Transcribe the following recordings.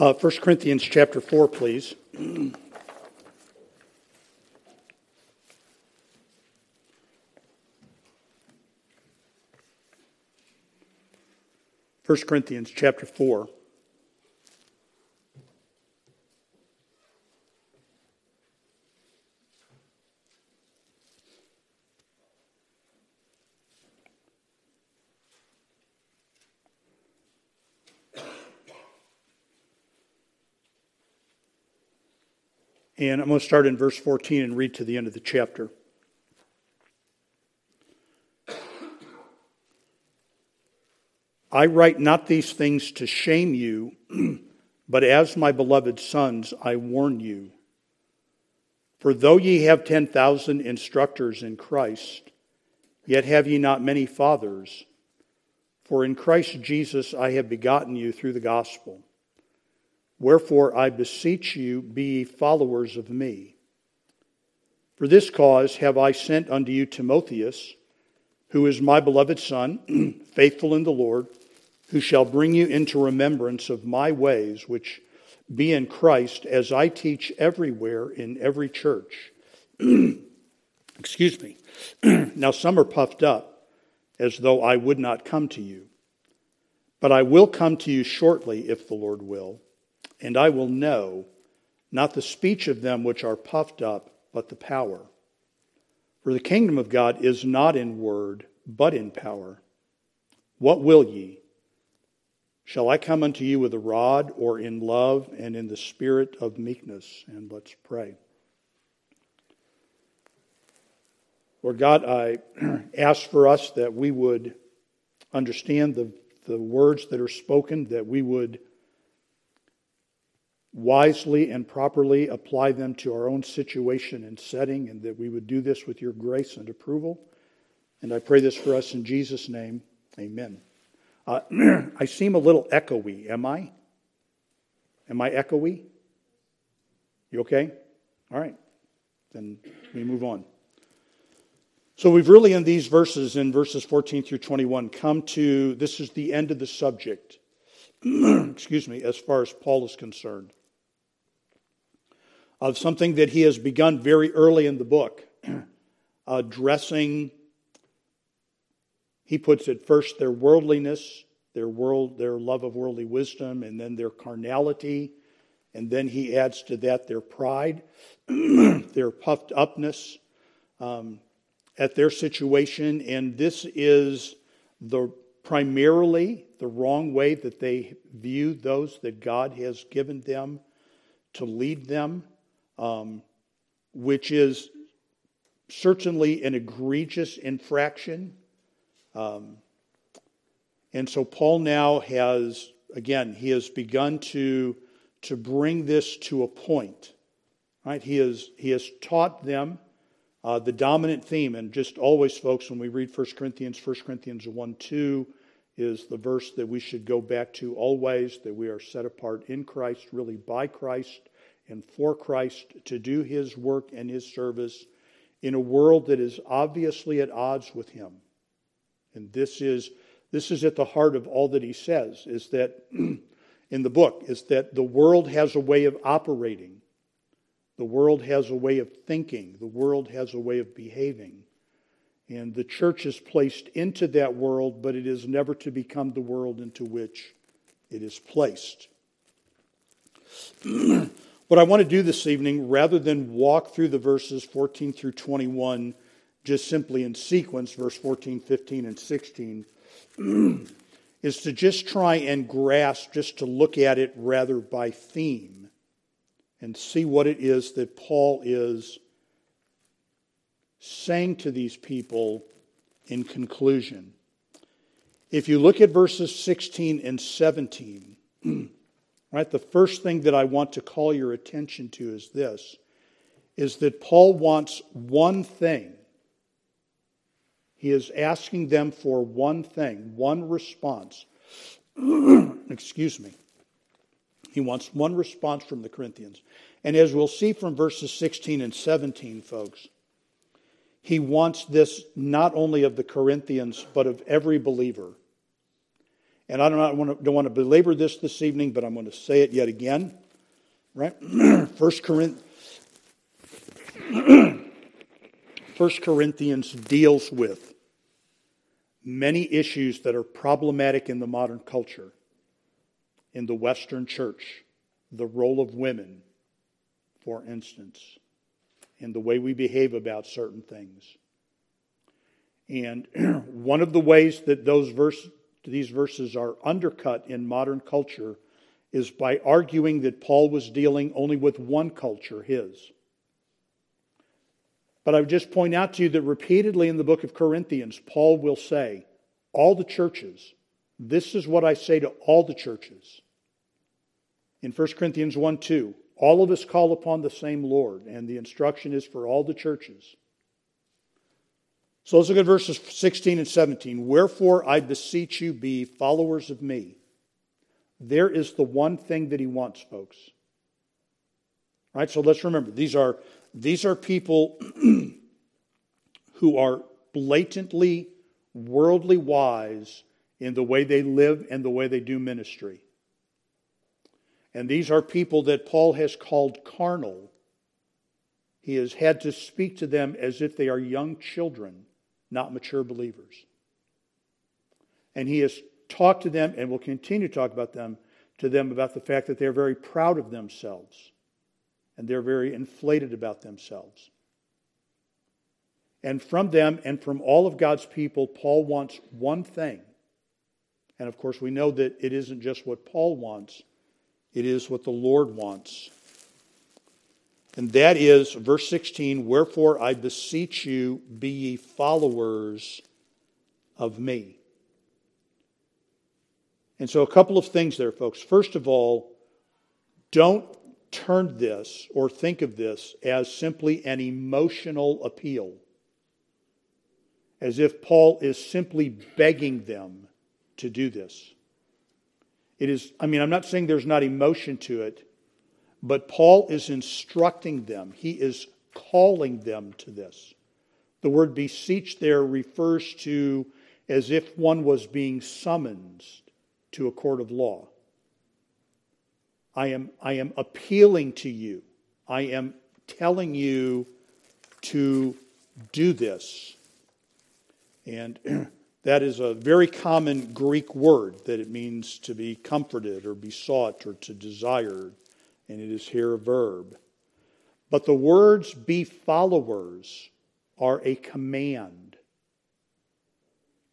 Uh, 1 Corinthians chapter 4, please. First Corinthians chapter 4. And I'm going to start in verse 14 and read to the end of the chapter. I write not these things to shame you, but as my beloved sons, I warn you. For though ye have 10,000 instructors in Christ, yet have ye not many fathers. For in Christ Jesus I have begotten you through the gospel. Wherefore I beseech you, be followers of me. For this cause have I sent unto you Timotheus, who is my beloved Son, faithful in the Lord, who shall bring you into remembrance of my ways, which be in Christ, as I teach everywhere in every church. Excuse me. now some are puffed up, as though I would not come to you. But I will come to you shortly, if the Lord will and I will know not the speech of them which are puffed up, but the power. For the kingdom of God is not in word, but in power. What will ye? Shall I come unto you with a rod, or in love and in the spirit of meekness? And let's pray. Lord God, I ask for us that we would understand the, the words that are spoken, that we would wisely and properly apply them to our own situation and setting, and that we would do this with your grace and approval. And I pray this for us in Jesus' name. Amen. Uh, I seem a little echoey, am I? Am I echoey? You okay? All right. Then we move on. So we've really, in these verses, in verses 14 through 21, come to this is the end of the subject. Excuse me, as far as Paul is concerned of something that he has begun very early in the book, addressing, he puts it first, their worldliness, their world, their love of worldly wisdom, and then their carnality, and then he adds to that their pride, their puffed upness um, at their situation, and this is the primarily the wrong way that they view those that God has given them to lead them um, which is certainly an egregious infraction. Um, and so Paul now has, again, he has begun to, to bring this to a point. Right? He, has, he has taught them uh, the dominant theme. And just always, folks, when we read 1 Corinthians, 1 Corinthians 1 2 is the verse that we should go back to always, that we are set apart in Christ, really by Christ and for Christ to do his work and his service in a world that is obviously at odds with him. And this is this is at the heart of all that he says is that in the book is that the world has a way of operating. The world has a way of thinking. The world has a way of behaving. And the church is placed into that world, but it is never to become the world into which it is placed. What I want to do this evening, rather than walk through the verses 14 through 21 just simply in sequence, verse 14, 15, and 16, is to just try and grasp, just to look at it rather by theme and see what it is that Paul is saying to these people in conclusion. If you look at verses 16 and 17, Right? The first thing that I want to call your attention to is this is that Paul wants one thing. He is asking them for one thing, one response. Excuse me. He wants one response from the Corinthians. And as we'll see from verses 16 and 17, folks, he wants this not only of the Corinthians, but of every believer. And I don't want to, don't want to belabor this this evening, but I'm going to say it yet again. Right? First Corinthians. First Corinthians deals with many issues that are problematic in the modern culture, in the Western church, the role of women, for instance, and the way we behave about certain things. And one of the ways that those verse, these verses are undercut in modern culture is by arguing that Paul was dealing only with one culture, his. But I would just point out to you that repeatedly in the book of Corinthians, Paul will say, All the churches, this is what I say to all the churches. In 1 Corinthians 1 2, all of us call upon the same Lord, and the instruction is for all the churches. So let's look at verses 16 and 17. Wherefore I beseech you, be followers of me. There is the one thing that he wants, folks. All right, so let's remember these are these are people who are blatantly worldly wise in the way they live and the way they do ministry. And these are people that Paul has called carnal. He has had to speak to them as if they are young children, not mature believers. And he has talked to them and will continue to talk about them to them about the fact that they're very proud of themselves and they're very inflated about themselves. And from them and from all of God's people, Paul wants one thing. And of course, we know that it isn't just what Paul wants, it is what the Lord wants. And that is, verse 16, wherefore I beseech you, be ye followers of me. And so, a couple of things there, folks. First of all, don't turn this or think of this as simply an emotional appeal, as if Paul is simply begging them to do this. It is, I mean, I'm not saying there's not emotion to it, but Paul is instructing them. He is calling them to this. The word beseech there refers to as if one was being summoned to a court of law. I am, I am appealing to you. I am telling you to do this. And That is a very common Greek word that it means to be comforted or besought or to desire, and it is here a verb. But the words be followers are a command.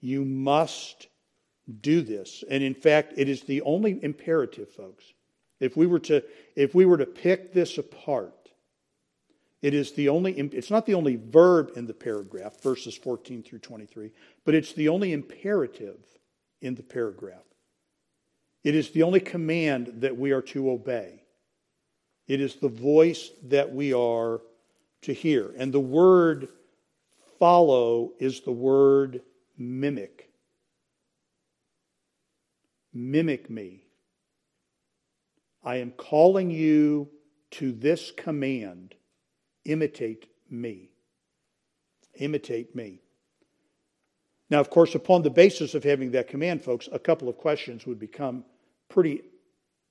You must do this. And in fact, it is the only imperative, folks. If we were to, if we were to pick this apart, it is the only, it's not the only verb in the paragraph, verses 14 through 23, but it's the only imperative in the paragraph. It is the only command that we are to obey. It is the voice that we are to hear. And the word follow is the word mimic. Mimic me. I am calling you to this command imitate me. Imitate me. Now, of course, upon the basis of having that command, folks, a couple of questions would become pretty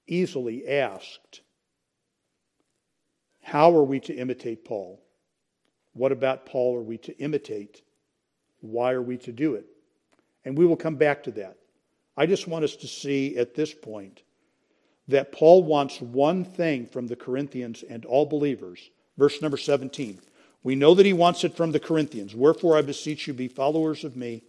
easily asked. How are we to imitate Paul? What about Paul are we to imitate? Why are we to do it? And we will come back to that. I just want us to see at this point that Paul wants one thing from the Corinthians and all believers Verse number 17. We know that he wants it from the Corinthians. Wherefore I beseech you, be followers of me.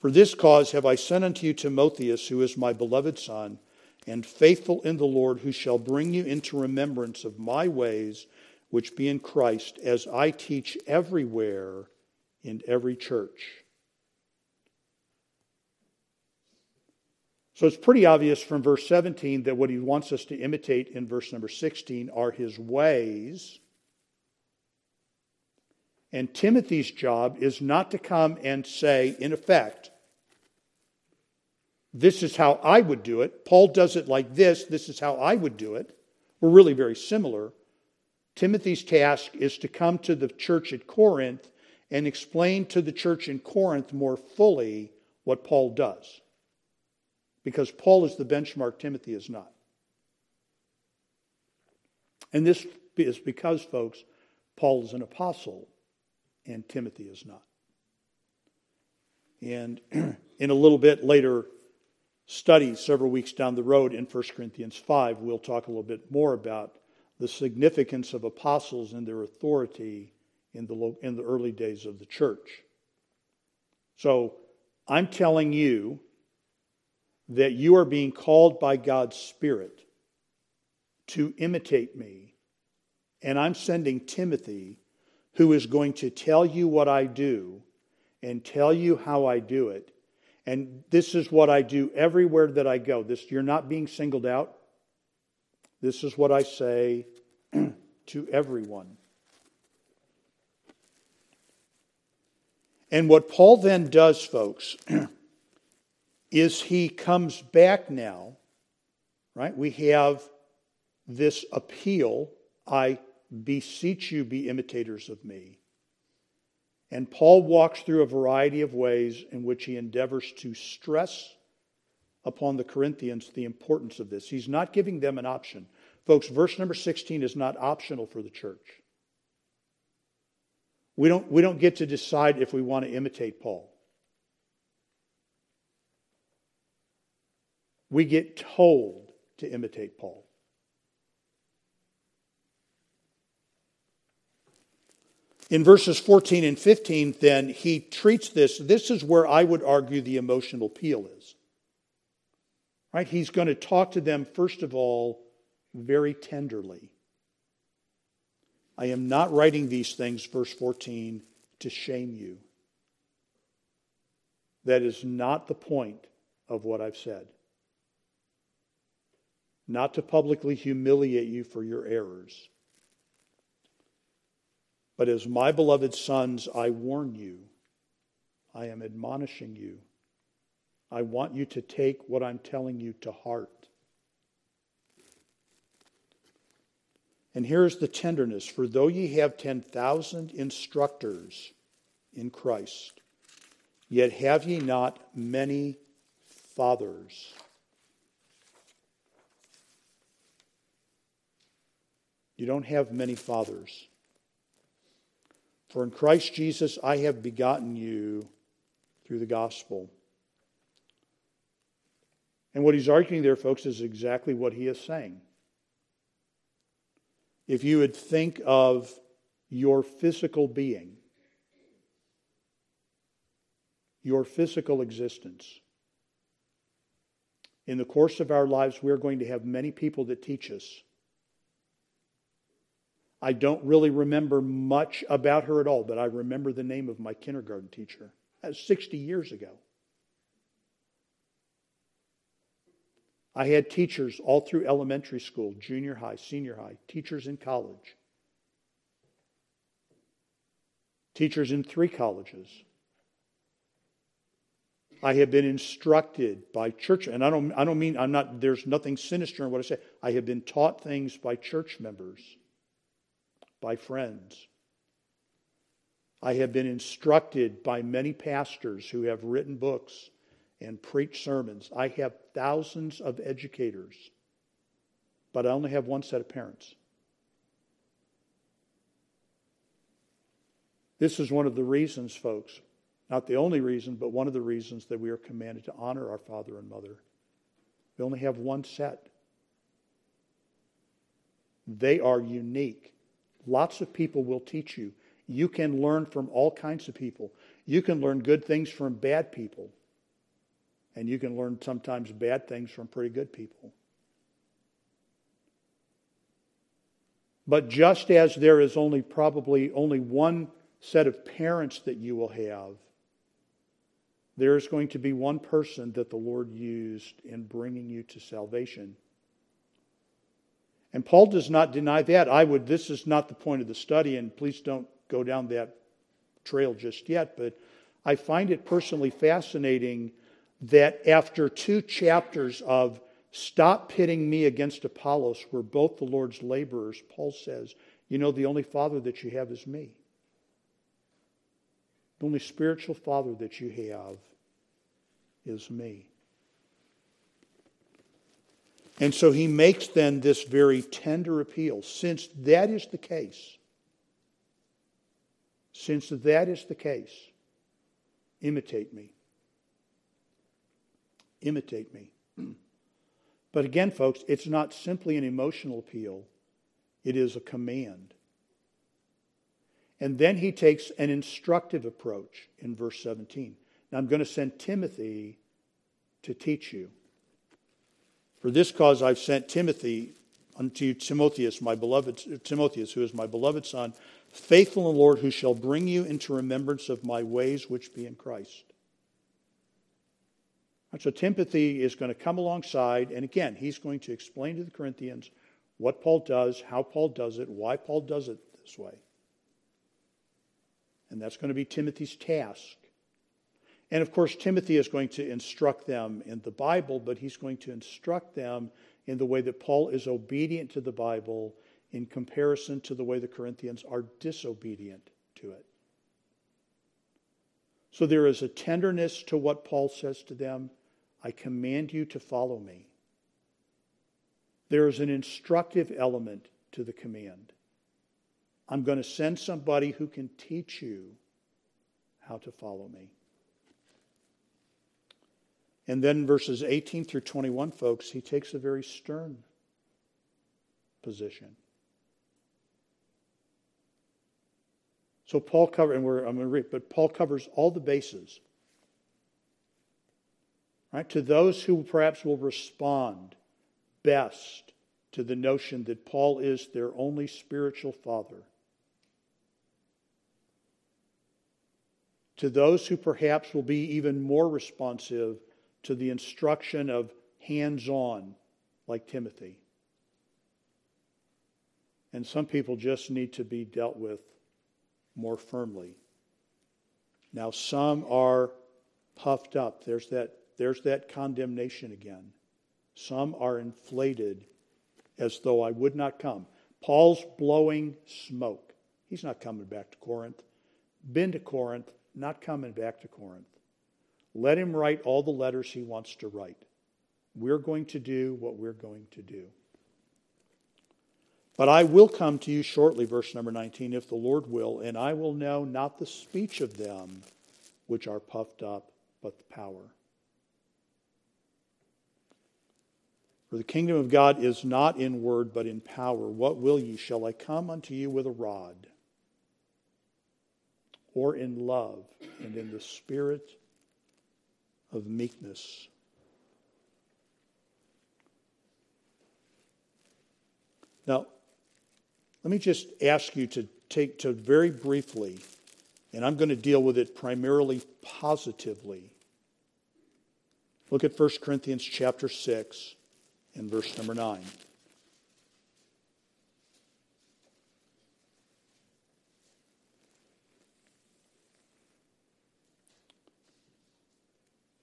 For this cause have I sent unto you Timotheus, who is my beloved son, and faithful in the Lord, who shall bring you into remembrance of my ways, which be in Christ, as I teach everywhere in every church. So it's pretty obvious from verse 17 that what he wants us to imitate in verse number 16 are his ways and Timothy's job is not to come and say, in effect, this is how I would do it. Paul does it like this. This is how I would do it. We're really very similar. Timothy's task is to come to the church at Corinth and explain to the church in Corinth more fully what Paul does. because Paul is the benchmark, Timothy is not. And this is because, folks, Paul is an apostle and Timothy is not. And in a little bit later study, several weeks down the road in 1 Corinthians 5, we'll talk a little bit more about the significance of apostles and their authority in the, in the early days of the church. So I'm telling you that you are being called by God's Spirit to imitate me. And I'm sending Timothy, who is going to tell you what I do and tell you how I do it. And this is what I do everywhere that I go. This you're not being singled out. This is what I say to everyone. And what Paul then does, folks, is he comes back now, right? We have this appeal I beseech you, be imitators of me. And Paul walks through a variety of ways in which he endeavors to stress upon the Corinthians the importance of this. He's not giving them an option. Folks, verse number 16 is not optional for the church. We don't, we don't get to decide if we want to imitate Paul. We get told to imitate Paul. In verses 14 and 15, then, he treats this. This is where I would argue the emotional appeal is. Right? He's going to talk to them, first of all, very tenderly. I am not writing these things, verse 14, to shame you. That is not the point of what I've said. Not to publicly humiliate you for your errors. But as my beloved sons, I warn you, I am admonishing you. I want you to take what I'm telling you to heart. And here's the tenderness For though ye have 10,000 instructors in Christ, yet have ye not many fathers. You don't have many fathers. For in Christ Jesus I have begotten you through the gospel. And what he's arguing there, folks, is exactly what he is saying if you would think of your physical being, your physical existence. In the course of our lives, we're going to have many people that teach us. I don't really remember much about her at all, but I remember the name of my kindergarten teacher. That was 60 years ago. I had teachers all through elementary school, junior high, senior high, teachers in college, teachers in three colleges. I have been instructed by church, and I don't, I don't mean I'm not, there's nothing sinister in what I say. I have been taught things by church members, by friends. I have been instructed by many pastors who have written books and preached sermons. I have thousands of educators, but I only have one set of parents. This is one of the reasons, folks, not the only reason, but one of the reasons that we are commanded to honor our father and mother. We only have one set. They are unique. Lots of people will teach you. You can learn from all kinds of people. You can learn good things from bad people. And you can learn sometimes bad things from pretty good people. But just as there is only probably only one set of parents that you will have, there is going to be one person that the Lord used in bringing you to salvation. And Paul does not deny that. I would, this is not the point of the study, and please don't go down that trail just yet, but I find it personally fascinating that after two chapters of stop pitting me against Apollos, we're both the Lord's laborers, Paul says, you know, the only father that you have is me. The only spiritual father that you have is me. And so he makes then this very tender appeal. Since that is the case, since that is the case, imitate me. Imitate me. But again, folks, it's not simply an emotional appeal, it is a command. And then he takes an instructive approach in verse 17. Now I'm going to send Timothy to teach you. For this cause I've sent Timothy unto you, Timotheus, my beloved Timotheus, who is my beloved son, faithful in the Lord, who shall bring you into remembrance of my ways which be in Christ. And so Timothy is going to come alongside, and again, he's going to explain to the Corinthians what Paul does, how Paul does it, why Paul does it this way. And that's going to be Timothy's task. And of course, Timothy is going to instruct them in the Bible, but he's going to instruct them in the way that Paul is obedient to the Bible in comparison to the way the Corinthians are disobedient to it. So there is a tenderness to what Paul says to them I command you to follow me. There is an instructive element to the command. I'm going to send somebody who can teach you how to follow me. And then verses 18 through 21, folks, he takes a very stern position. So Paul covers, and I'm going to read, but Paul covers all the bases. Right? To those who perhaps will respond best to the notion that Paul is their only spiritual father. To those who perhaps will be even more responsive to the instruction of hands on, like Timothy. And some people just need to be dealt with more firmly. Now, some are puffed up. There's that, there's that condemnation again. Some are inflated as though I would not come. Paul's blowing smoke. He's not coming back to Corinth. Been to Corinth, not coming back to Corinth. Let him write all the letters he wants to write. We're going to do what we're going to do. But I will come to you shortly, verse number 19, if the Lord will, and I will know not the speech of them which are puffed up, but the power. For the kingdom of God is not in word, but in power. What will ye? Shall I come unto you with a rod? Or in love and in the spirit of meekness. Now, let me just ask you to take to very briefly, and I'm going to deal with it primarily positively. Look at 1 Corinthians chapter 6 and verse number 9.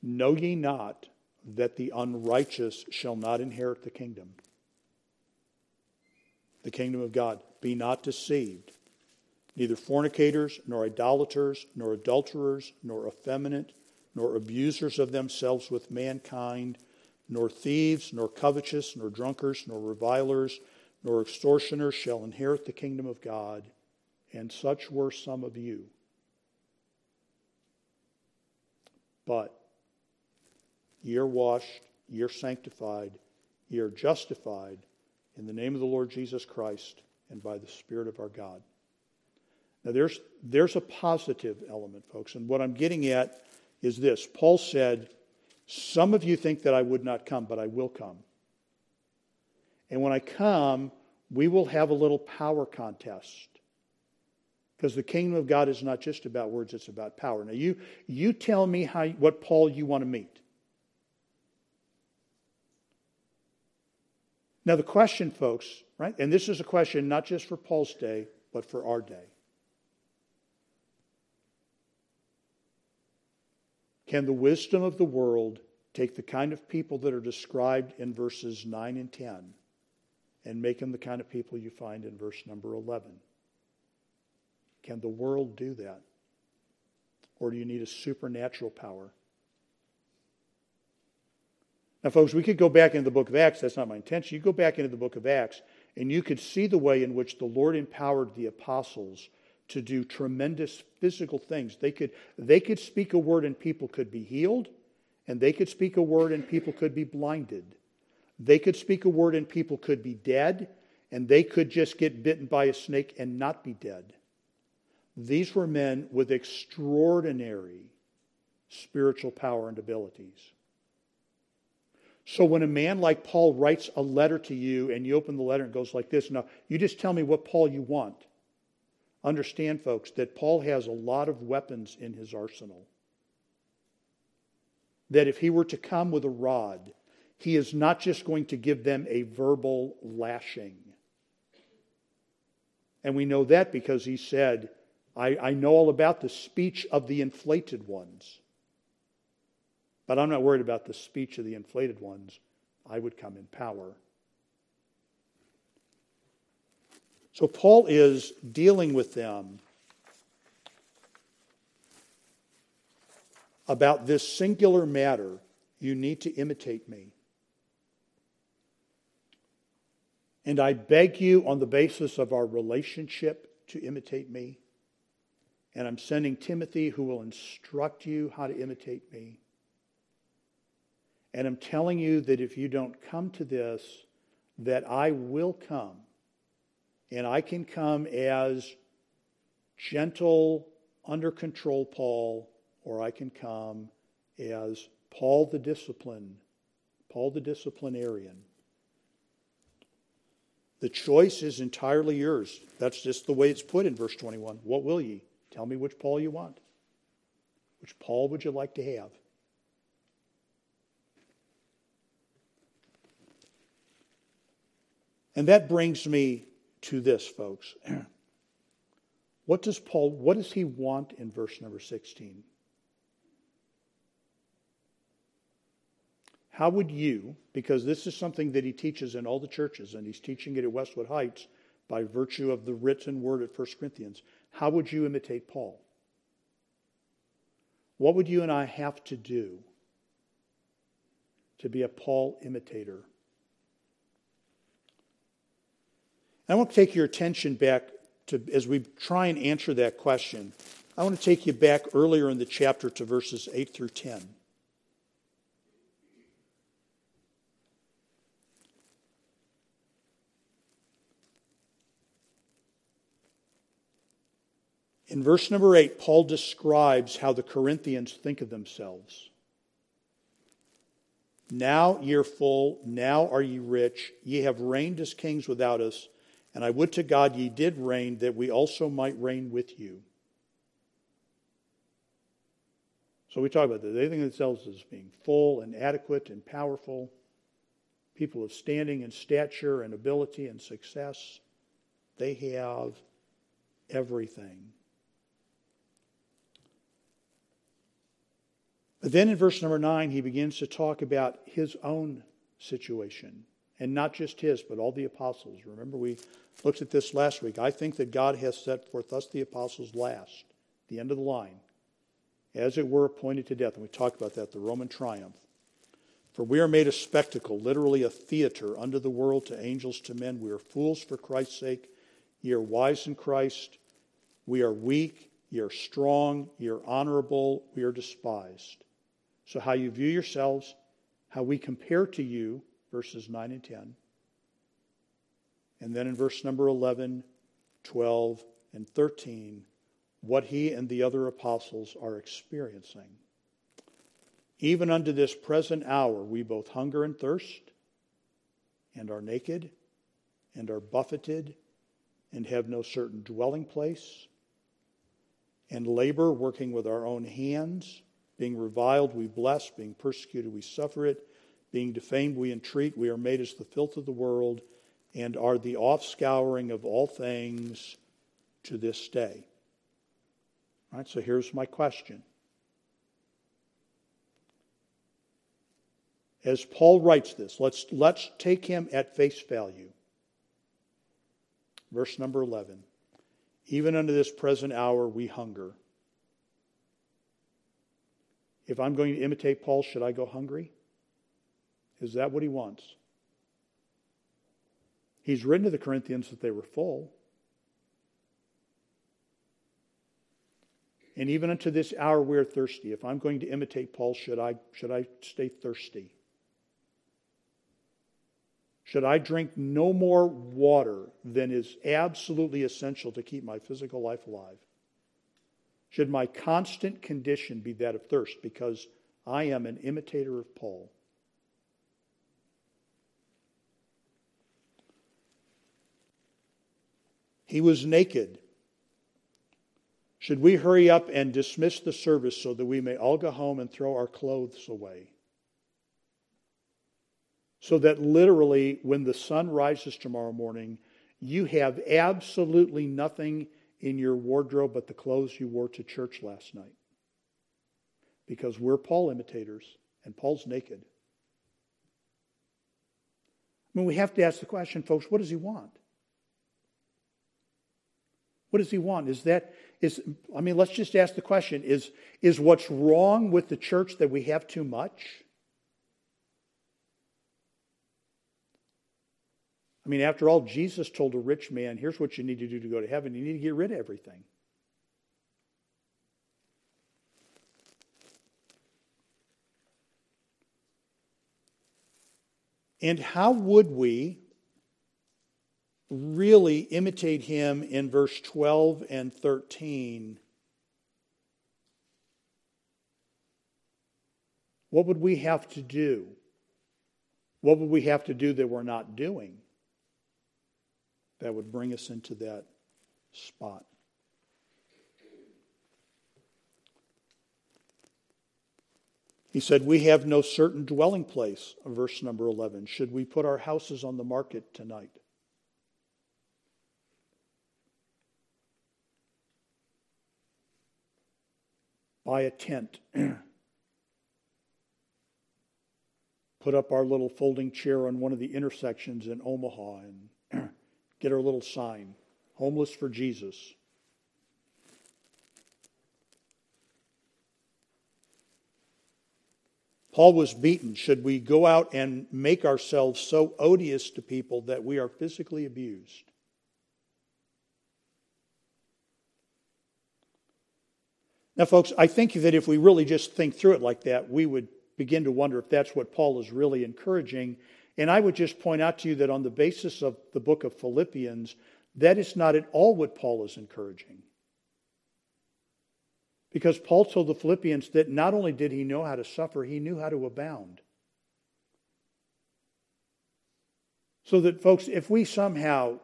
Know ye not that the unrighteous shall not inherit the kingdom? The kingdom of God. Be not deceived. Neither fornicators, nor idolaters, nor adulterers, nor effeminate, nor abusers of themselves with mankind, nor thieves, nor covetous, nor drunkards, nor revilers, nor extortioners shall inherit the kingdom of God. And such were some of you. But Ye are washed, you're sanctified, you're justified in the name of the Lord Jesus Christ and by the Spirit of our God. Now, there's, there's a positive element, folks, and what I'm getting at is this. Paul said, Some of you think that I would not come, but I will come. And when I come, we will have a little power contest. Because the kingdom of God is not just about words, it's about power. Now, you, you tell me how, what Paul you want to meet. Now, the question, folks, right, and this is a question not just for Paul's day, but for our day. Can the wisdom of the world take the kind of people that are described in verses 9 and 10 and make them the kind of people you find in verse number 11? Can the world do that? Or do you need a supernatural power? Now, folks, we could go back into the book of Acts. That's not my intention. You go back into the book of Acts, and you could see the way in which the Lord empowered the apostles to do tremendous physical things. They could, they could speak a word and people could be healed, and they could speak a word and people could be blinded. They could speak a word and people could be dead, and they could just get bitten by a snake and not be dead. These were men with extraordinary spiritual power and abilities. So when a man like Paul writes a letter to you and you open the letter and it goes like this, now you just tell me what Paul you want. Understand, folks, that Paul has a lot of weapons in his arsenal. That if he were to come with a rod, he is not just going to give them a verbal lashing. And we know that because he said, I, I know all about the speech of the inflated ones. But I'm not worried about the speech of the inflated ones. I would come in power. So Paul is dealing with them about this singular matter. You need to imitate me. And I beg you, on the basis of our relationship, to imitate me. And I'm sending Timothy, who will instruct you how to imitate me. And I'm telling you that if you don't come to this, that I will come. And I can come as gentle, under control Paul, or I can come as Paul the discipline, Paul the disciplinarian. The choice is entirely yours. That's just the way it's put in verse 21. What will ye? Tell me which Paul you want. Which Paul would you like to have? And that brings me to this, folks. What does Paul, what does he want in verse number 16? How would you, because this is something that he teaches in all the churches, and he's teaching it at Westwood Heights by virtue of the written word at 1 Corinthians, how would you imitate Paul? What would you and I have to do to be a Paul imitator? I want to take your attention back to, as we try and answer that question, I want to take you back earlier in the chapter to verses 8 through 10. In verse number 8, Paul describes how the Corinthians think of themselves. Now ye are full, now are ye rich, ye have reigned as kings without us and I would to God ye did reign, that we also might reign with you. So we talk about that. They think themselves as being full and adequate and powerful, people of standing and stature and ability and success. They have everything. But then in verse number nine, he begins to talk about his own situation. And not just his, but all the apostles. Remember, we looked at this last week. I think that God has set forth us, the apostles, last, the end of the line, as it were appointed to death. And we talked about that, the Roman triumph. For we are made a spectacle, literally a theater, unto the world, to angels, to men. We are fools for Christ's sake. Ye are wise in Christ. We are weak. Ye are strong. Ye are honorable. We are despised. So, how you view yourselves, how we compare to you, verses 9 and 10. And then in verse number 11, 12, and 13, what he and the other apostles are experiencing. Even unto this present hour, we both hunger and thirst, and are naked, and are buffeted, and have no certain dwelling place, and labor, working with our own hands. Being reviled, we bless. Being persecuted, we suffer it. Being defamed, we entreat. We are made as the filth of the world and are the offscouring of all things to this day. All right, so here's my question. As Paul writes this, let's, let's take him at face value. Verse number 11. Even unto this present hour we hunger. If I'm going to imitate Paul, should I go hungry? Is that what he wants? He's written to the Corinthians that they were full. And even unto this hour we're thirsty. If I'm going to imitate Paul, should I, should I stay thirsty? Should I drink no more water than is absolutely essential to keep my physical life alive? Should my constant condition be that of thirst because I am an imitator of Paul? He was naked. Should we hurry up and dismiss the service so that we may all go home and throw our clothes away? So that literally, when the sun rises tomorrow morning, you have absolutely nothing in your wardrobe but the clothes you wore to church last night. Because we're Paul imitators, and Paul's naked. I mean, we have to ask the question, folks, what does he want? What does he want? Is that is I mean, let's just ask the question, is is what's wrong with the church that we have too much? I mean, after all, Jesus told a rich man, here's what you need to do to go to heaven. You need to get rid of everything. And how would we really imitate him in verse 12 and 13? What would we have to do? What would we have to do that we're not doing? that would bring us into that spot. He said, We have no certain dwelling place, verse number 11. Should we put our houses on the market tonight? Buy a tent. put up our little folding chair on one of the intersections in Omaha and get our little sign Homeless for Jesus. Paul was beaten. Should we go out and make ourselves so odious to people that we are physically abused? Now, folks, I think that if we really just think through it like that, we would begin to wonder if that's what Paul is really encouraging and I would just point out to you that on the basis of the book of Philippians, that is not at all what Paul is encouraging. Because Paul told the Philippians that not only did he know how to suffer, he knew how to abound. So that, folks, if we somehow,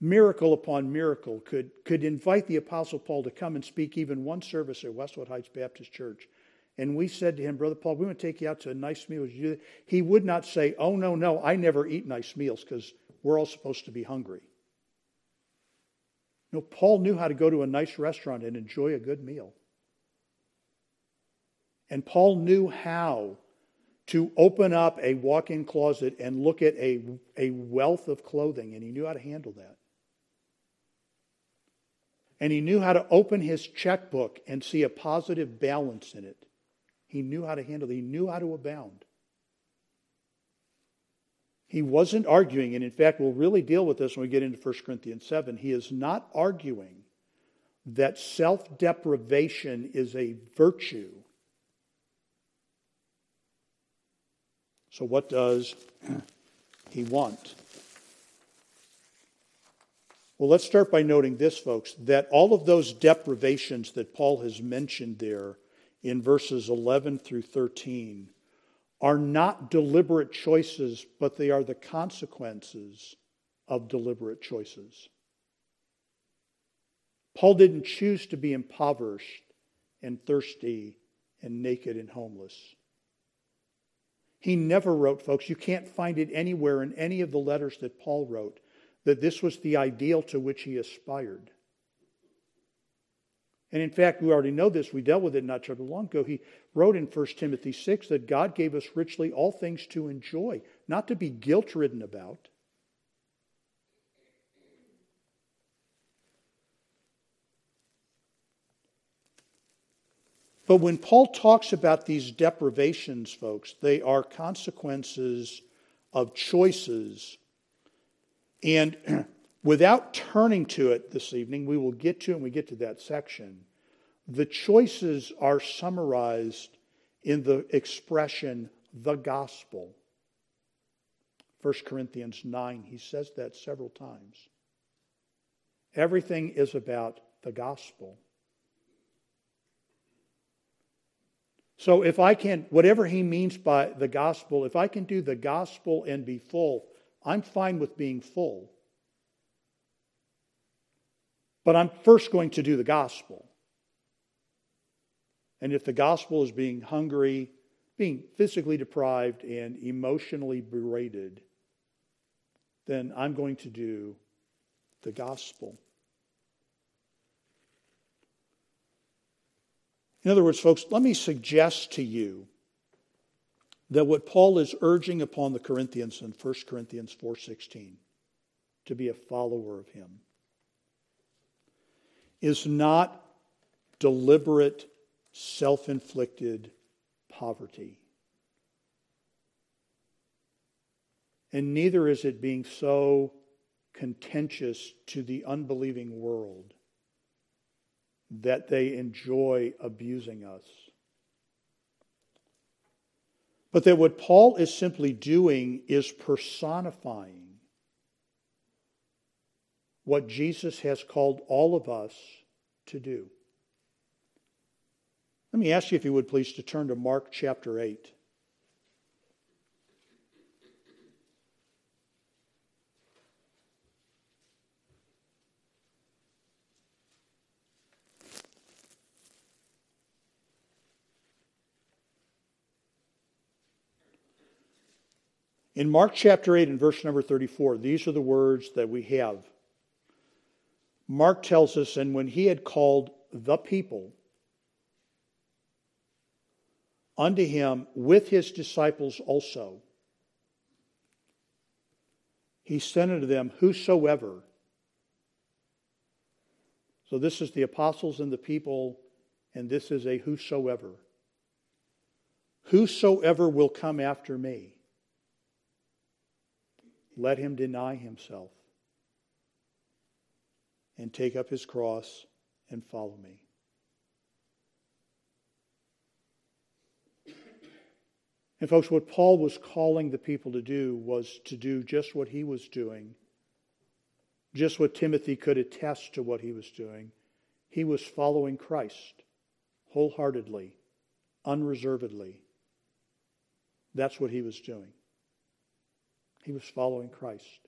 miracle upon miracle, could, could invite the Apostle Paul to come and speak even one service at Westwood Heights Baptist Church, and we said to him, Brother Paul, we want to take you out to a nice meal. He would not say, Oh, no, no, I never eat nice meals because we're all supposed to be hungry. No, Paul knew how to go to a nice restaurant and enjoy a good meal. And Paul knew how to open up a walk in closet and look at a, a wealth of clothing, and he knew how to handle that. And he knew how to open his checkbook and see a positive balance in it. He knew how to handle it, he knew how to abound. He wasn't arguing, and in fact, we'll really deal with this when we get into 1 Corinthians 7. He is not arguing that self deprivation is a virtue. So, what does he want? Well, let's start by noting this, folks, that all of those deprivations that Paul has mentioned there in verses 11 through 13 are not deliberate choices, but they are the consequences of deliberate choices. Paul didn't choose to be impoverished and thirsty and naked and homeless. He never wrote, folks, you can't find it anywhere in any of the letters that Paul wrote, that this was the ideal to which he aspired. And in fact, we already know this. We dealt with it not too long ago. He wrote in 1 Timothy 6 that God gave us richly all things to enjoy, not to be guilt ridden about. But when Paul talks about these deprivations, folks, they are consequences of choices. And without turning to it this evening, we will get to when we get to that section. The choices are summarized in the expression the gospel. 1 Corinthians 9, he says that several times. Everything is about the gospel. So if I can, whatever he means by the gospel, if I can do the gospel and be full, I'm fine with being full. But I'm first going to do the gospel. And if the gospel is being hungry, being physically deprived, and emotionally berated, then I'm going to do the gospel. In other words, folks, let me suggest to you that what Paul is urging upon the Corinthians in 1 Corinthians 4:16 to be a follower of him is not deliberate self-inflicted poverty. And neither is it being so contentious to the unbelieving world that they enjoy abusing us. But that what Paul is simply doing is personifying what Jesus has called all of us to do. Let me ask you, if you would please, to turn to Mark chapter 8. In Mark chapter 8 and verse number 34, these are the words that we have. Mark tells us, and when he had called the people unto him with his disciples also, he sent unto them whosoever. So this is the apostles and the people, and this is a whosoever. Whosoever will come after me let him deny himself and take up his cross and follow me. And, folks, what Paul was calling the people to do was to do just what he was doing, just what Timothy could attest to what he was doing. He was following Christ wholeheartedly, unreservedly. That's what he was doing. He was following Christ.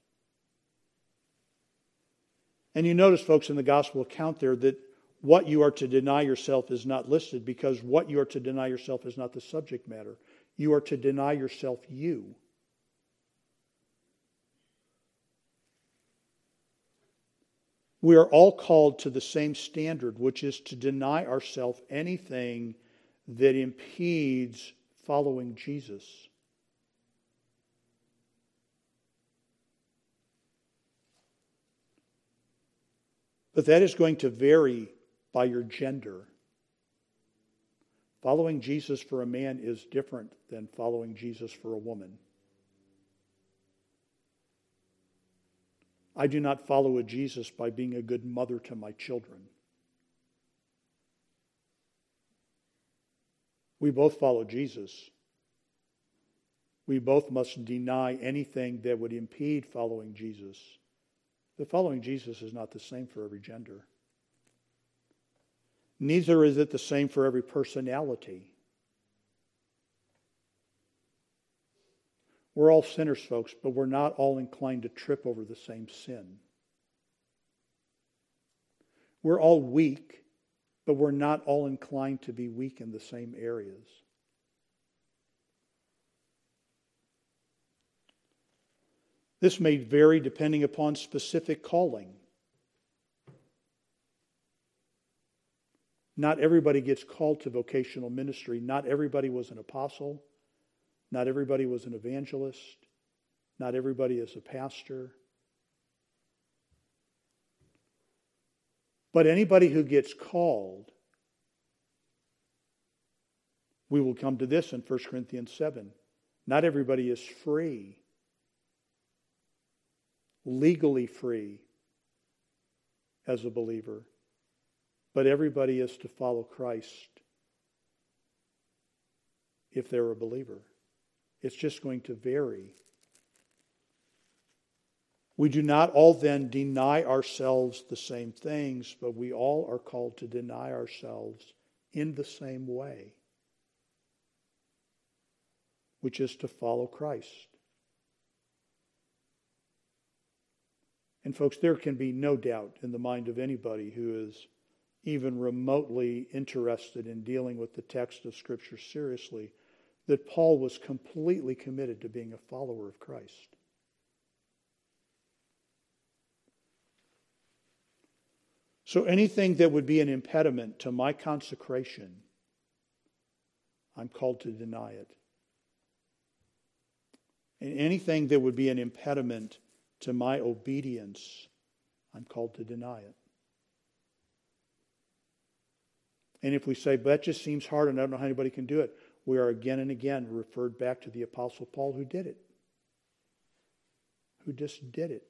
And you notice, folks, in the gospel account there that what you are to deny yourself is not listed because what you are to deny yourself is not the subject matter. You are to deny yourself you. We are all called to the same standard, which is to deny ourselves anything that impedes following Jesus. But that is going to vary by your gender. Following Jesus for a man is different than following Jesus for a woman. I do not follow a Jesus by being a good mother to my children. We both follow Jesus. We both must deny anything that would impede following Jesus. But following Jesus is not the same for every gender. Neither is it the same for every personality. We're all sinners, folks, but we're not all inclined to trip over the same sin. We're all weak, but we're not all inclined to be weak in the same areas. This may vary depending upon specific calling. Not everybody gets called to vocational ministry. Not everybody was an apostle. Not everybody was an evangelist. Not everybody is a pastor. But anybody who gets called We will come to this in 1 Corinthians 7. Not everybody is free, legally free as a believer, but everybody is to follow Christ if they're a believer. It's just going to vary. We do not all then deny ourselves the same things, but we all are called to deny ourselves in the same way, which is to follow Christ. And, folks, there can be no doubt in the mind of anybody who is even remotely interested in dealing with the text of Scripture seriously that Paul was completely committed to being a follower of Christ. So anything that would be an impediment to my consecration, I'm called to deny it. And anything that would be an impediment to my obedience, I'm called to deny it. And if we say, but that just seems hard and I don't know how anybody can do it, we are again and again referred back to the Apostle Paul who did it. Who just did it.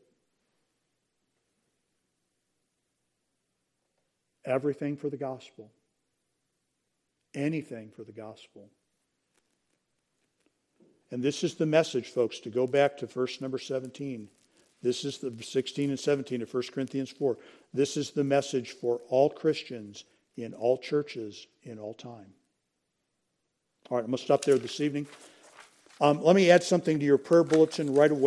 Everything for the gospel. Anything for the gospel. And this is the message, folks, to go back to verse number 17. This is the 16 and 17 of 1 Corinthians 4. This is the message for all Christians in all churches in all time. All right, I'm going to stop there this evening. Um, let me add something to your prayer bulletin right away.